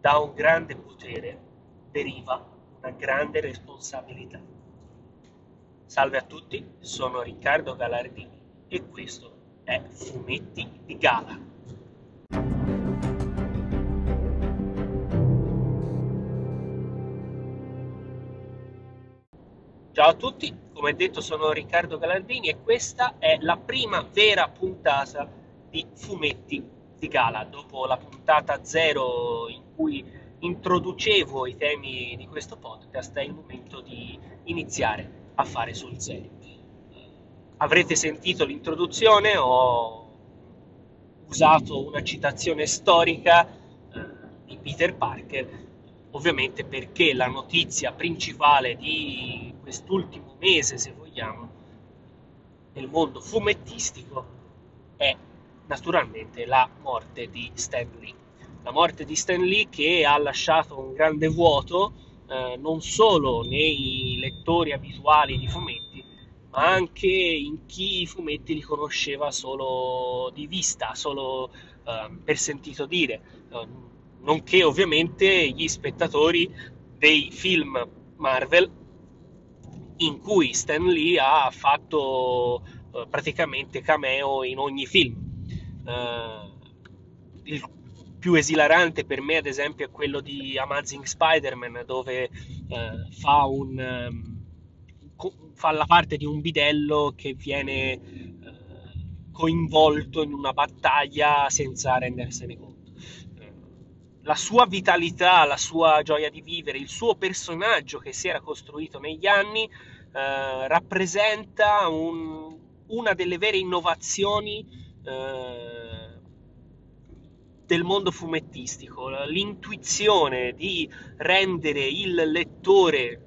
da un grande potere deriva una grande responsabilità. Salve a tutti, sono Riccardo Galardini e questo è Fumetti di Gala. Ciao a tutti, come detto sono Riccardo Galardini e questa è la prima vera puntata di Fumetti di Gala. Dopo la puntata zero in cui introducevo i temi di questo podcast, è il momento di iniziare a fare sul serio. Avrete sentito l'introduzione, ho usato una citazione storica eh, di Peter Parker, ovviamente perché la notizia principale di quest'ultimo mese, se vogliamo, nel mondo fumettistico è naturalmente la morte di Stan Lee. La morte di Stan Lee che ha lasciato un grande vuoto eh, non solo nei lettori abituali di fumetti, ma anche in chi i fumetti li conosceva solo di vista, solo eh, per sentito dire, eh, nonché ovviamente gli spettatori dei film Marvel in cui Stan Lee ha fatto eh, praticamente cameo in ogni film. Uh, il più esilarante per me, ad esempio, è quello di Amazing Spider-Man, dove uh, fa, un, um, fa la parte di un bidello che viene uh, coinvolto in una battaglia senza rendersene conto. La sua vitalità, la sua gioia di vivere, il suo personaggio che si era costruito negli anni rappresenta un, una delle vere innovazioni eh, del mondo fumettistico, l'intuizione di rendere il lettore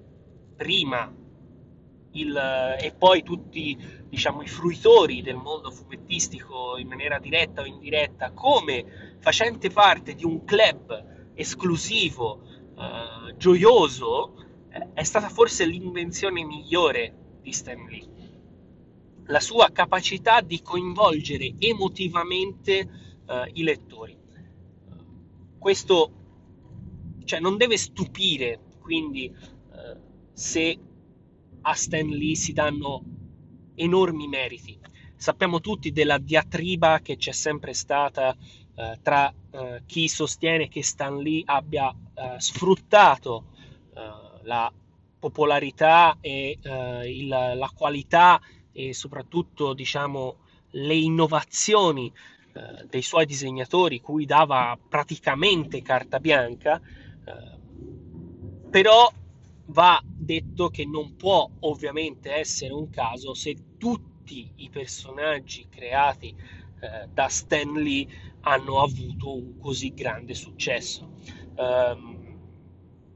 prima il, e poi tutti diciamo, i fruitori del mondo fumettistico in maniera diretta o indiretta come facente parte di un club esclusivo, eh, gioioso, eh, è stata forse l'invenzione migliore di Stan Lee la sua capacità di coinvolgere emotivamente eh, i lettori. Questo cioè, non deve stupire, quindi, eh, se a Stan Lee si danno enormi meriti. Sappiamo tutti della diatriba che c'è sempre stata eh, tra eh, chi sostiene che Stan Lee abbia eh, sfruttato eh, la popolarità e il, la qualità e soprattutto diciamo, le innovazioni eh, dei suoi disegnatori, cui dava praticamente carta bianca, eh, però va detto che non può ovviamente essere un caso se tutti i personaggi creati eh, da Stan Lee hanno avuto un così grande successo. Um,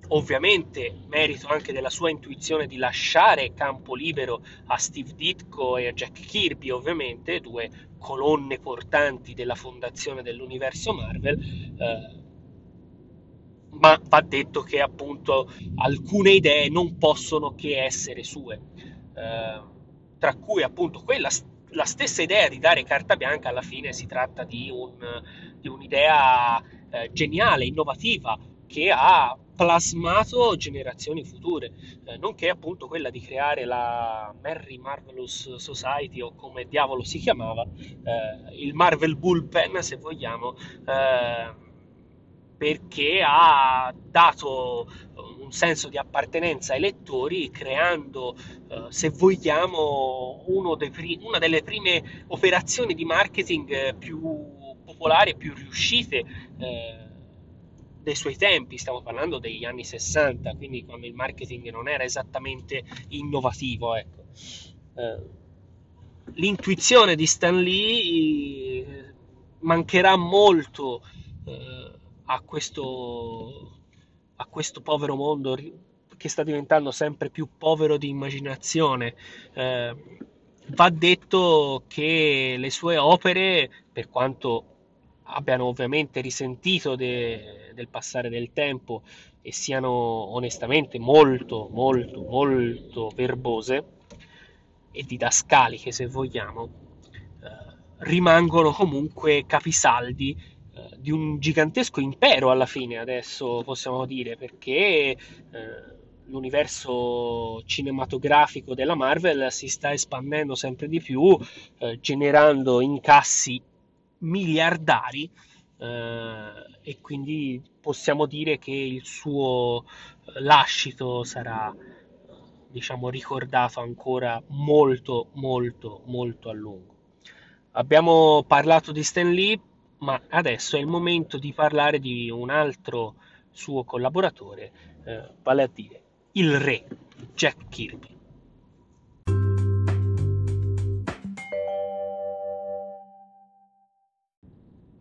ovviamente merito anche della sua intuizione di lasciare campo libero a Steve Ditko e a Jack Kirby, ovviamente, due colonne portanti della fondazione dell'universo Marvel. Eh, ma va detto che appunto alcune idee non possono che essere sue, eh, tra cui appunto quella la stessa idea di dare carta bianca alla fine si tratta di, un, di un'idea eh, geniale, innovativa, che ha plasmato generazioni future, eh, nonché appunto quella di creare la Merry Marvelous Society o come diavolo si chiamava, eh, il Marvel Bullpen se vogliamo, eh, perché ha dato un senso di appartenenza ai lettori creando, eh, se vogliamo, pri- una delle prime operazioni di marketing più popolari e più riuscite eh, dei suoi tempi, stiamo parlando degli anni 60, quindi quando il marketing non era esattamente innovativo. Ecco. Eh, l'intuizione di Stan Lee eh, mancherà molto eh, a, questo, a questo povero mondo che sta diventando sempre più povero di immaginazione. Va detto che le sue opere, per quanto abbiano ovviamente risentito de, del passare del tempo e siano onestamente molto, molto, molto verbose e didascaliche se vogliamo, eh, rimangono comunque capisaldi eh, di un gigantesco impero alla fine, adesso possiamo dire, perché eh, l'universo cinematografico della Marvel si sta espandendo sempre di più, eh, generando incassi miliardari eh, e quindi possiamo dire che il suo lascito sarà diciamo ricordato ancora molto molto molto a lungo. Abbiamo parlato di Stan Lee, ma adesso è il momento di parlare di un altro suo collaboratore, eh, vale a dire il re Jack Kirby.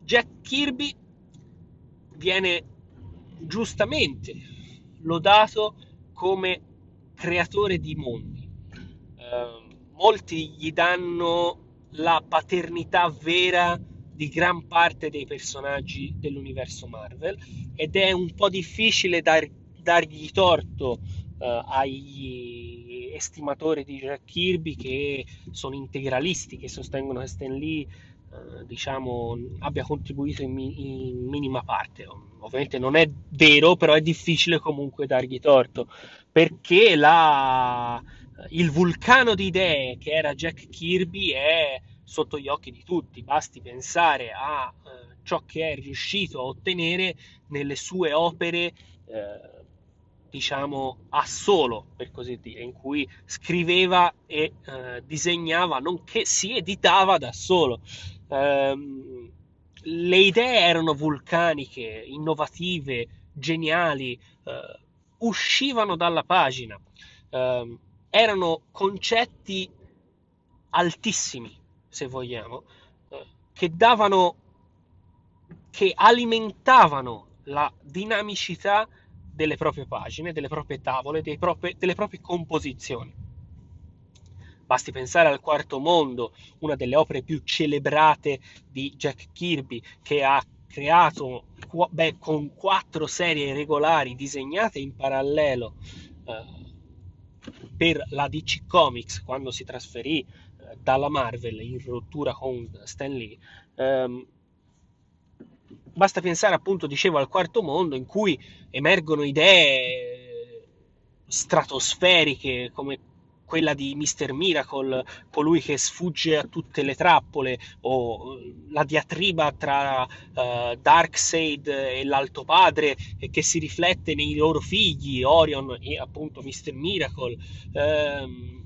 Jack Kirby viene giustamente lodato come creatore di mondi. Eh, molti gli danno la paternità vera di gran parte dei personaggi dell'universo Marvel ed è un po' difficile dar, dargli torto eh, agli estimatori di Jack Kirby che sono integralisti, che sostengono che Stan Lee diciamo, abbia contribuito in, in, minima parte. Ovviamente non è vero, però è difficile comunque dargli torto, perché la, il vulcano di idee che era Jack Kirby è sotto gli occhi di tutti, basti pensare a eh, ciò che è riuscito a ottenere nelle sue opere eh, diciamo, a solo, per così dire, in cui scriveva e eh, disegnava, nonché si editava da solo. Um, le idee erano vulcaniche, innovative, geniali, uh, uscivano dalla pagina, uh, erano concetti altissimi, se vogliamo, uh, che davano, che alimentavano la dinamicità delle proprie pagine, delle proprie tavole, propri, delle proprie composizioni. Basti pensare al Quarto Mondo, una delle opere più celebrate di Jack Kirby, che ha creato beh, con quattro serie regolari disegnate in parallelo eh, per la DC Comics quando si trasferì eh, dalla Marvel in rottura con Stan Lee. Ehm, basta pensare appunto, dicevo, al quarto mondo in cui emergono idee stratosferiche come quella di Mr. Miracle, colui che sfugge a tutte le trappole, o la diatriba tra uh, Darkseid e l'Alto Padre che si riflette nei loro figli, Orion e appunto Mr. Miracle. Um,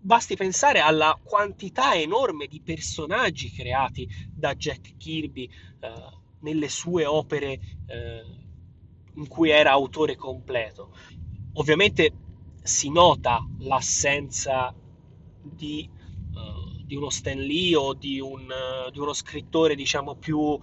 basti pensare alla quantità enorme di personaggi creati da Jack Kirby uh, nelle sue opere uh, in cui era autore completo. Ovviamente si nota l'assenza di, uh, di uno Stan Lee o di, un, uh, di, uno scrittore diciamo più uh,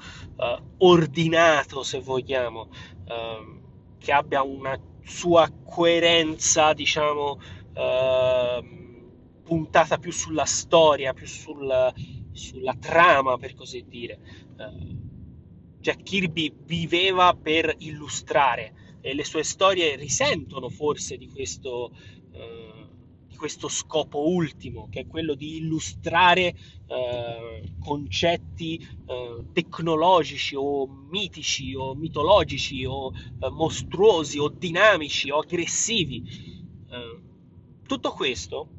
ordinato se vogliamo ehm, che abbia una sua coerenza diciamo ehm, puntata più sulla storia più sul, sulla trama per così dire. Jack Kirby viveva per illustrare e le sue storie risentono forse di questo, eh, di questo scopo ultimo, che è quello di illustrare eh, concetti eh, tecnologici o mitici o mitologici o eh, mostruosi o dinamici o aggressivi. Eh, tutto questo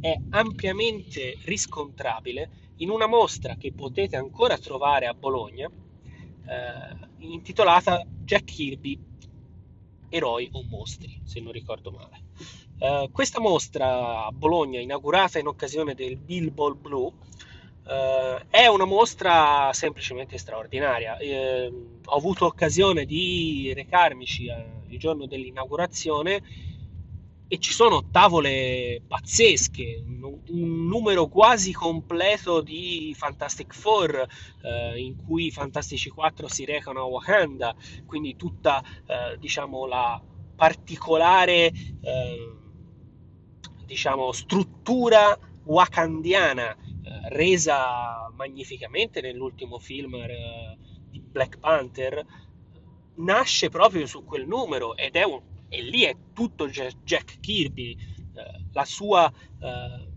è ampiamente riscontrabile in una mostra che potete ancora trovare a Bologna, eh, intitolata Jack Kirby eroi o mostri, se non ricordo male. Uh, questa mostra a Bologna, inaugurata in occasione del Billboard Blue, uh, è una mostra semplicemente straordinaria. Uh, ho avuto occasione di recarmici il giorno dell'inaugurazione e ci sono tavole pazzesche, un, numero quasi completo di Fantastic Four eh, in cui i Fantastici 4 si recano a Wakanda, quindi tutta eh, diciamo la particolare eh, diciamo struttura wakandiana eh, resa magnificamente nell'ultimo film eh, di Black Panther nasce proprio su quel numero ed è un e lì è tutto Jack Kirby, eh, la sua eh,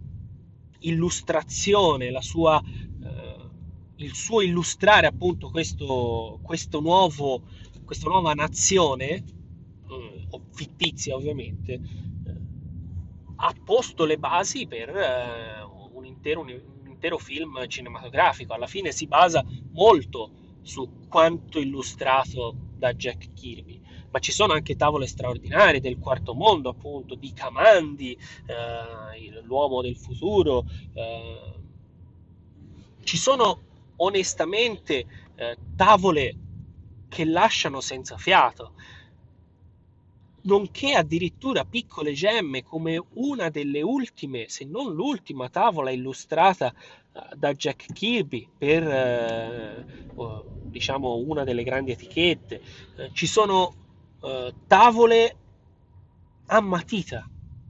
illustrazione, la sua eh, il suo illustrare appunto questo, questo nuovo, questa nuova nazione, eh, fittizia ovviamente, eh, ha posto le basi per eh, un, intero, un intero film cinematografico. Alla fine si basa molto su quanto illustrato da Jack Kirby ma ci sono anche tavole straordinarie del quarto mondo, appunto, di Kamandi, eh, l'uomo del futuro. Eh, ci sono onestamente eh, tavole che lasciano senza fiato, nonché addirittura piccole gemme come una delle ultime, se non l'ultima tavola illustrata eh, da Jack Kirby per eh, diciamo una delle grandi etichette. Eh, ci sono eh, tavole a matita,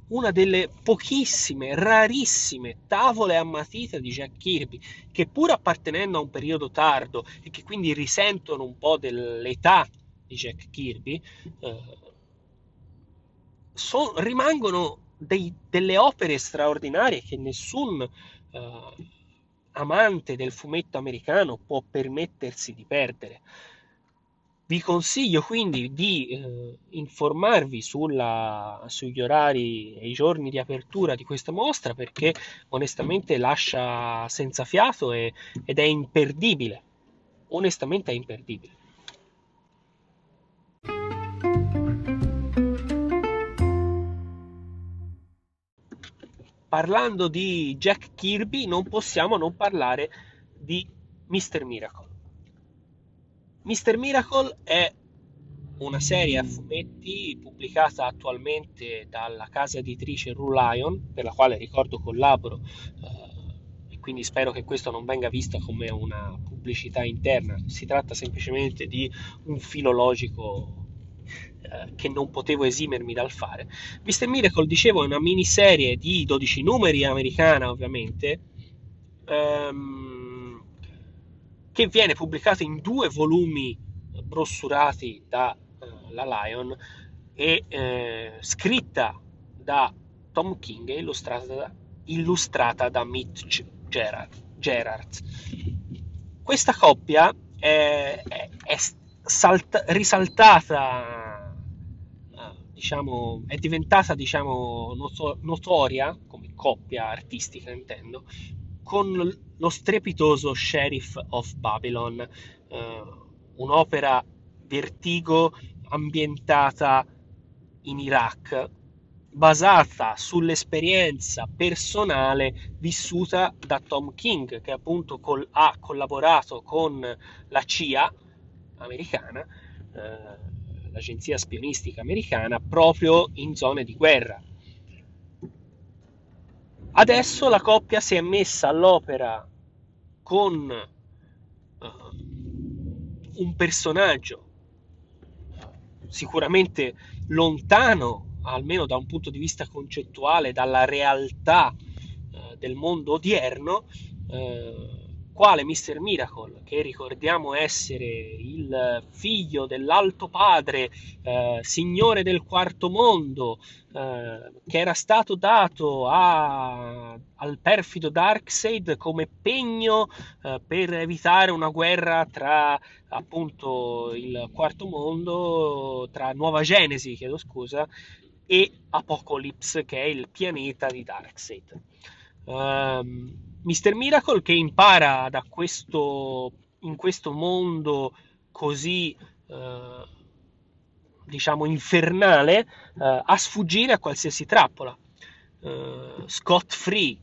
una delle pochissime, rarissime tavole a matita di Jack Kirby, che pur appartenendo a un periodo tardo e che quindi risentono un po' dell'età di Jack Kirby, eh, so, rimangono dei, delle opere straordinarie che nessun eh, amante del fumetto americano può permettersi di perdere. Vi consiglio quindi di eh, informarvi sulla, sugli orari e i giorni di apertura di questa mostra perché onestamente lascia senza fiato e, ed è imperdibile. Onestamente è imperdibile. Parlando di Jack Kirby non possiamo non parlare di Mr. Miracle. Mr. Miracle è una serie a fumetti pubblicata attualmente dalla casa editrice Rue Lion, per la quale ricordo collaboro eh, e quindi spero che questo non venga visto come una pubblicità interna, si tratta semplicemente di un filologico eh, che non potevo esimermi dal fare. Mr. Miracle, dicevo, è una miniserie di 12 numeri americana ovviamente, ehm, che viene pubblicata in due volumi brossurati dalla uh, Lion e eh, scritta da Tom King e illustrata, illustrata da Mitch Gerard, Gerard. Questa coppia è, è, è salta, risaltata, uh, diciamo, è diventata diciamo, noto, notoria come coppia artistica, intendo, con lo strepitoso Sheriff of Babylon, eh, un'opera vertigo ambientata in Iraq, basata sull'esperienza personale vissuta da Tom King, che appunto col, ha collaborato con la CIA americana, eh, l'agenzia spionistica americana, proprio in zone di guerra Adesso la coppia si è messa all'opera con uh, un personaggio sicuramente lontano, almeno da un punto di vista concettuale, dalla realtà uh, del mondo odierno, uh, quale Mr. Miracle, che ricordiamo essere il figlio dell'Alto Padre, eh, signore del quarto mondo, eh, che era stato dato a, al perfido Darkseid come pegno eh, per evitare una guerra tra appunto il quarto mondo, tra Nuova Genesi, chiedo scusa, e Apocalypse, che è il pianeta di Darkseid. Um, Mr. Miracle che impara da questo, in questo mondo così eh, diciamo infernale eh, a sfuggire a qualsiasi trappola. Eh, Scott Free,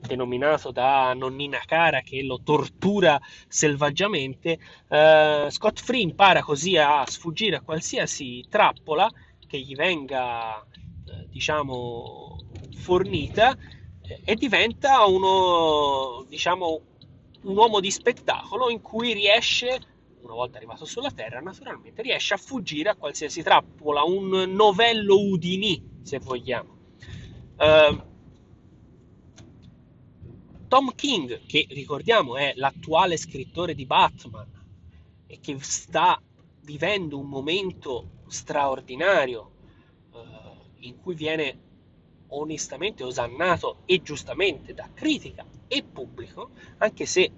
denominato da nonnina cara che lo tortura selvaggiamente, eh, Scott Free impara così a sfuggire a qualsiasi trappola che gli venga eh, diciamo fornita e diventa uno, diciamo, un uomo di spettacolo in cui riesce, una volta arrivato sulla Terra, naturalmente riesce a fuggire a qualsiasi trappola, un novello Udini, se vogliamo. Uh, Tom King, che ricordiamo è l'attuale scrittore di Batman e che sta vivendo un momento straordinario uh, in cui viene onestamente osannato e giustamente da critica e pubblico, anche se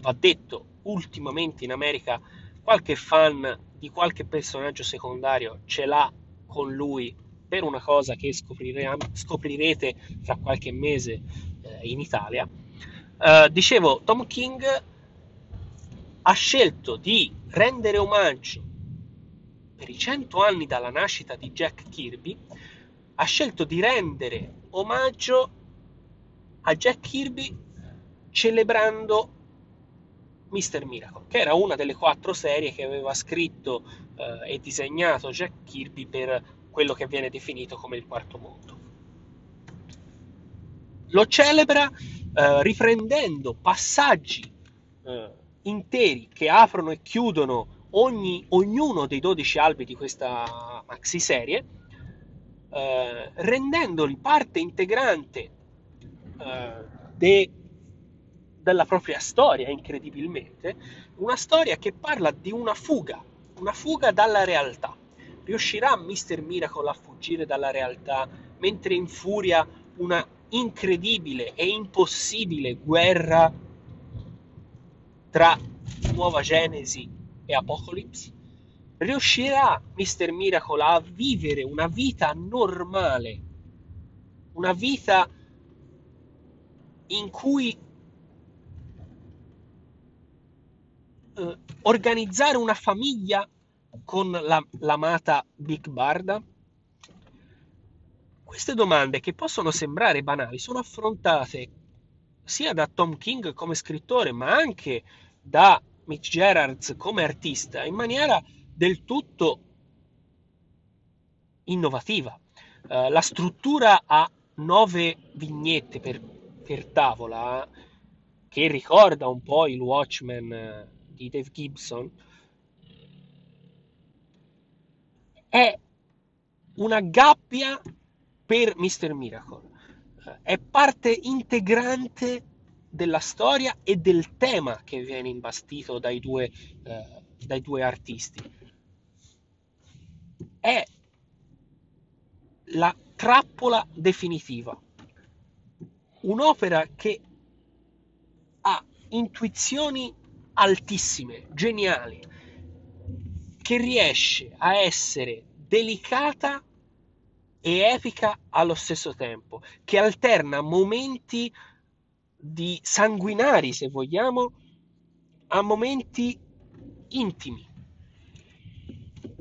va detto, ultimamente in America qualche fan di qualche personaggio secondario ce l'ha con lui per una cosa che scoprirete fra qualche mese eh, in Italia. Uh, dicevo, Tom King ha scelto di rendere omaggio per i cento anni dalla nascita di Jack Kirby, ha scelto di rendere omaggio a Jack Kirby celebrando Mr. Miracle, che era una delle quattro serie che aveva scritto eh, e disegnato Jack Kirby per quello che viene definito come il quarto mondo. Lo celebra eh, riprendendo passaggi eh, interi che aprono e chiudono ogni, ognuno dei 12 albi di questa maxi serie, eh, rendendoli parte integrante eh, de, della propria storia, incredibilmente, una storia che parla di una fuga, una fuga dalla realtà. Riuscirà Mr. Miracle a fuggire dalla realtà mentre infuria una incredibile e impossibile guerra tra Nuova Genesi e Apocalypse? Riuscirà Mr. Miracle a vivere una vita normale, una vita in cui eh, organizzare una famiglia con la, l'amata Big Barda? Queste domande, che possono sembrare banali, sono affrontate sia da Tom King come scrittore, ma anche da Mitch Gerards come artista in maniera del tutto innovativa. Uh, la struttura ha nove vignette per, per, tavola che ricorda un po' il Watchmen eh, di Dave Gibson. È una gabbia per Mr. Miracle. È parte integrante della storia e del tema che viene imbastito dai due, eh, dai due artisti. È la trappola definitiva. Un'opera che ha intuizioni altissime, geniali, che riesce a essere delicata e epica allo stesso tempo, che alterna momenti di sanguinari, se vogliamo, a momenti intimi,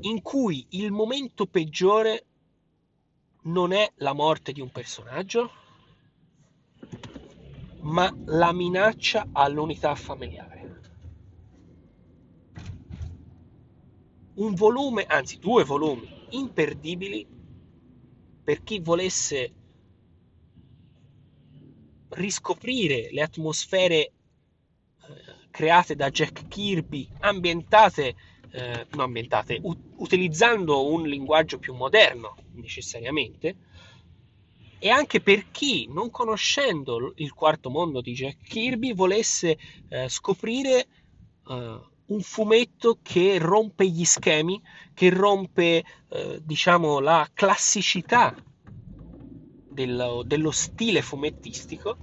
in cui il momento peggiore non è la morte di un personaggio, ma la minaccia all'unità familiare. Un volume, anzi due volumi imperdibili per chi volesse riscoprire le atmosfere eh, create da Jack Kirby, ambientate, eh, no ambientate, u- utilizzando un linguaggio più moderno necessariamente, e anche per chi, non conoscendo il quarto mondo di Jack Kirby, volesse eh, scoprire eh, un fumetto che rompe gli schemi, che rompe, eh, diciamo, la classicità dello, dello stile fumettistico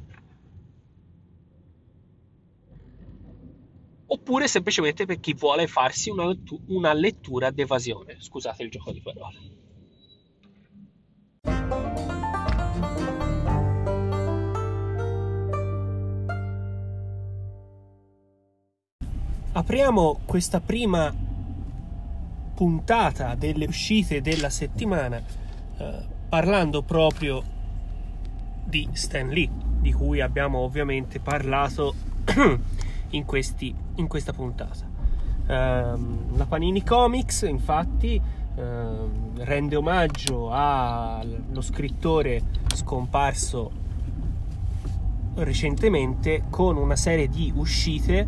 oppure semplicemente per chi vuole farsi una, una lettura d'evasione. Scusate il gioco di parole. Apriamo questa prima puntata delle uscite della settimana eh, parlando proprio di Stan Lee, di cui abbiamo ovviamente parlato in, questi, in questa puntata. Um, la Panini Comics, infatti, um, rende omaggio allo scrittore scomparso recentemente con una serie di uscite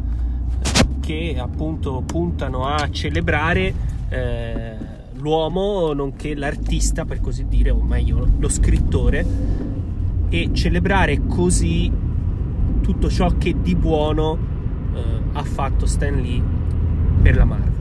che appunto puntano a celebrare eh, l'uomo nonché l'artista per così dire o meglio lo scrittore e celebrare così tutto ciò che di buono eh, ha fatto Stan Lee per la Marvel.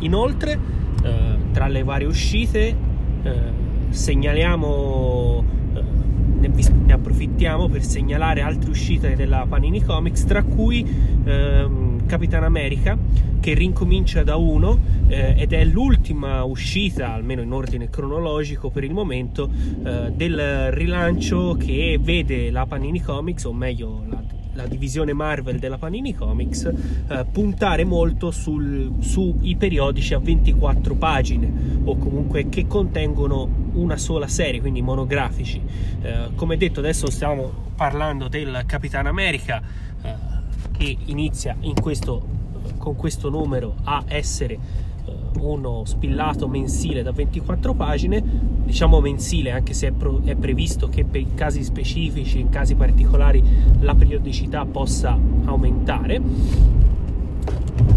Inoltre, eh, tra le varie uscite, eh, segnaliamo eh, ne approfittiamo per segnalare altre uscite della Panini Comics, tra cui ehm, Capitan America, che rincomincia da uno eh, ed è l'ultima uscita, almeno in ordine cronologico per il momento, eh, del rilancio che vede la Panini Comics, o meglio la la divisione Marvel della Panini Comics, eh, puntare molto sul, sui periodici a 24 pagine o comunque che contengono una sola serie, quindi monografici. Eh, come detto, adesso stiamo parlando del Capitan America eh, che inizia in questo, con questo numero a essere uno spillato mensile da 24 pagine, diciamo mensile anche se è, pro- è, previsto che per casi specifici, in casi particolari, la periodicità possa aumentare.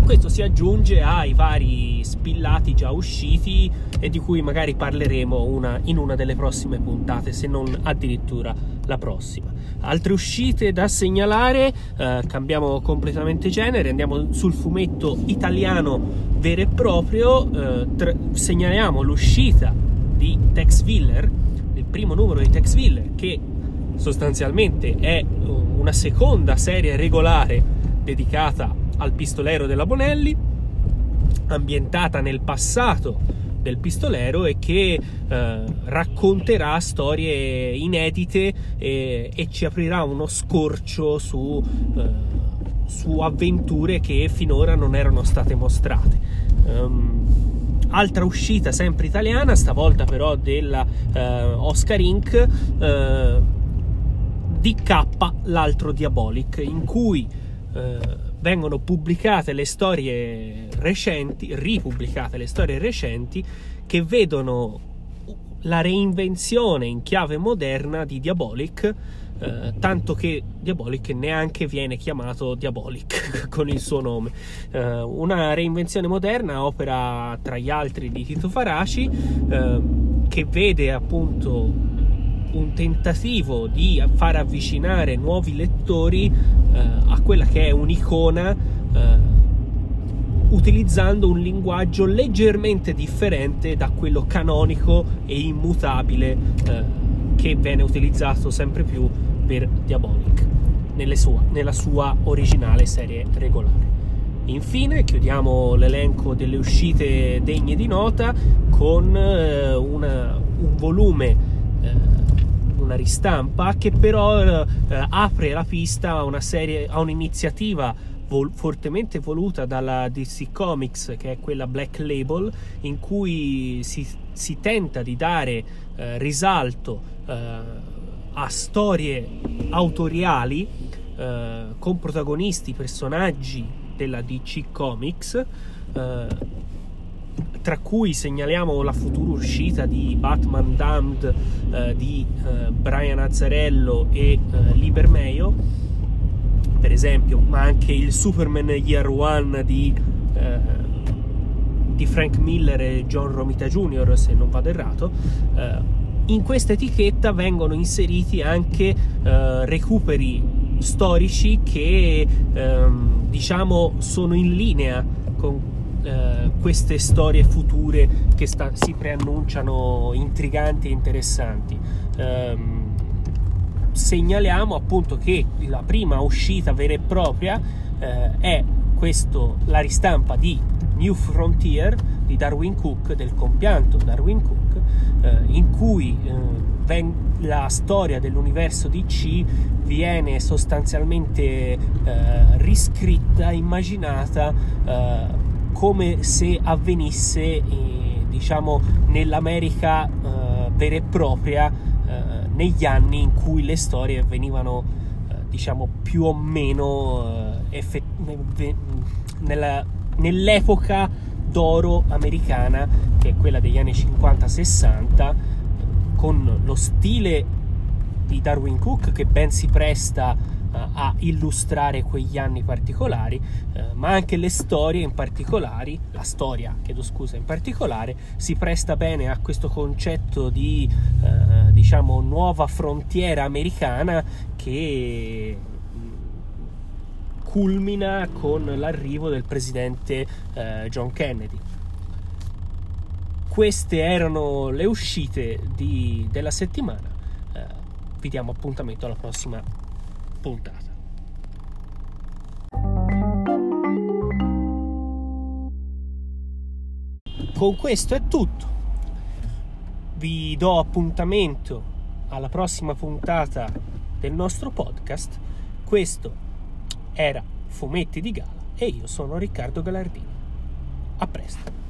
Questo si aggiunge ai vari spillati già usciti e di cui magari parleremo una, in una delle prossime puntate, se non addirittura la prossima. Altre uscite da segnalare, eh, cambiamo completamente genere, andiamo sul fumetto italiano vero e proprio, eh, tra- segnaliamo l'uscita di Tex Willer, il primo numero di Tex Willer che sostanzialmente è una seconda serie regolare dedicata al pistolero della Bonelli, ambientata nel passato del pistolero e che eh, racconterà storie inedite e, e, ci aprirà uno scorcio su, eh, su, avventure che finora non erano state mostrate. Um, altra uscita sempre italiana, stavolta però della eh, Oscar Inc. Eh, DK, l'altro Diabolic, in cui eh, vengono pubblicate le storie recenti, ripubblicate le storie recenti che vedono la reinvenzione in chiave moderna di Diabolic, eh, tanto che Diabolic neanche viene chiamato Diabolic con il suo nome. Eh, una reinvenzione moderna, opera tra gli altri di Tito Faraci, eh, che vede appunto un tentativo di far avvicinare nuovi lettori eh, a quella che è un'icona eh, utilizzando un linguaggio leggermente differente da quello canonico e immutabile eh, che viene utilizzato sempre più per Diabolic sua, nella sua originale serie regolare. Infine chiudiamo l'elenco delle uscite degne di nota con eh, una, un volume una ristampa che però eh, apre la pista a una serie, a un'iniziativa vol- fortemente voluta dalla DC Comics, che è quella Black Label, in cui si, si tenta di dare eh, risalto eh, a storie autoriali eh, con protagonisti, personaggi della DC Comics eh, tra cui segnaliamo la futura uscita di Batman Damned eh, di eh, Brian Azzarello e eh, Liber Meio, per esempio, ma anche il Superman Year One di, eh, di Frank Miller e John Romita Jr., se non vado errato. Eh, in questa etichetta vengono inseriti anche recuperi storici che ehm, diciamo sono in linea con eh, queste storie future che sta, si preannunciano intriganti e interessanti. Um, segnaliamo appunto che la prima uscita vera e propria eh, è questo, la ristampa di New Frontier di Darwin Cook, del compianto Darwin Cook, eh, in cui eh, la storia dell'universo DC viene sostanzialmente eh, riscritta, immaginata eh, come se avvenisse eh, diciamo nell'America eh, vera e propria eh, negli anni in cui le storie venivano eh, diciamo più o meno eh, effett- nella, nell'epoca d'oro americana che è quella degli anni 50-60 con lo stile di Darwin Cook che ben si presta a illustrare quegli anni particolari, eh, ma anche le storie in particolare, la storia, chiedo scusa, in particolare, si presta bene a questo concetto di, eh, diciamo, nuova frontiera americana che mm, culmina con l'arrivo del presidente eh, John Kennedy. Queste erano le uscite di, della settimana vi diamo appuntamento alla prossima puntata. Con questo è tutto. Vi do appuntamento alla prossima puntata del nostro podcast. Questo era Fumetti di Gala e io sono Riccardo Galardini. A presto.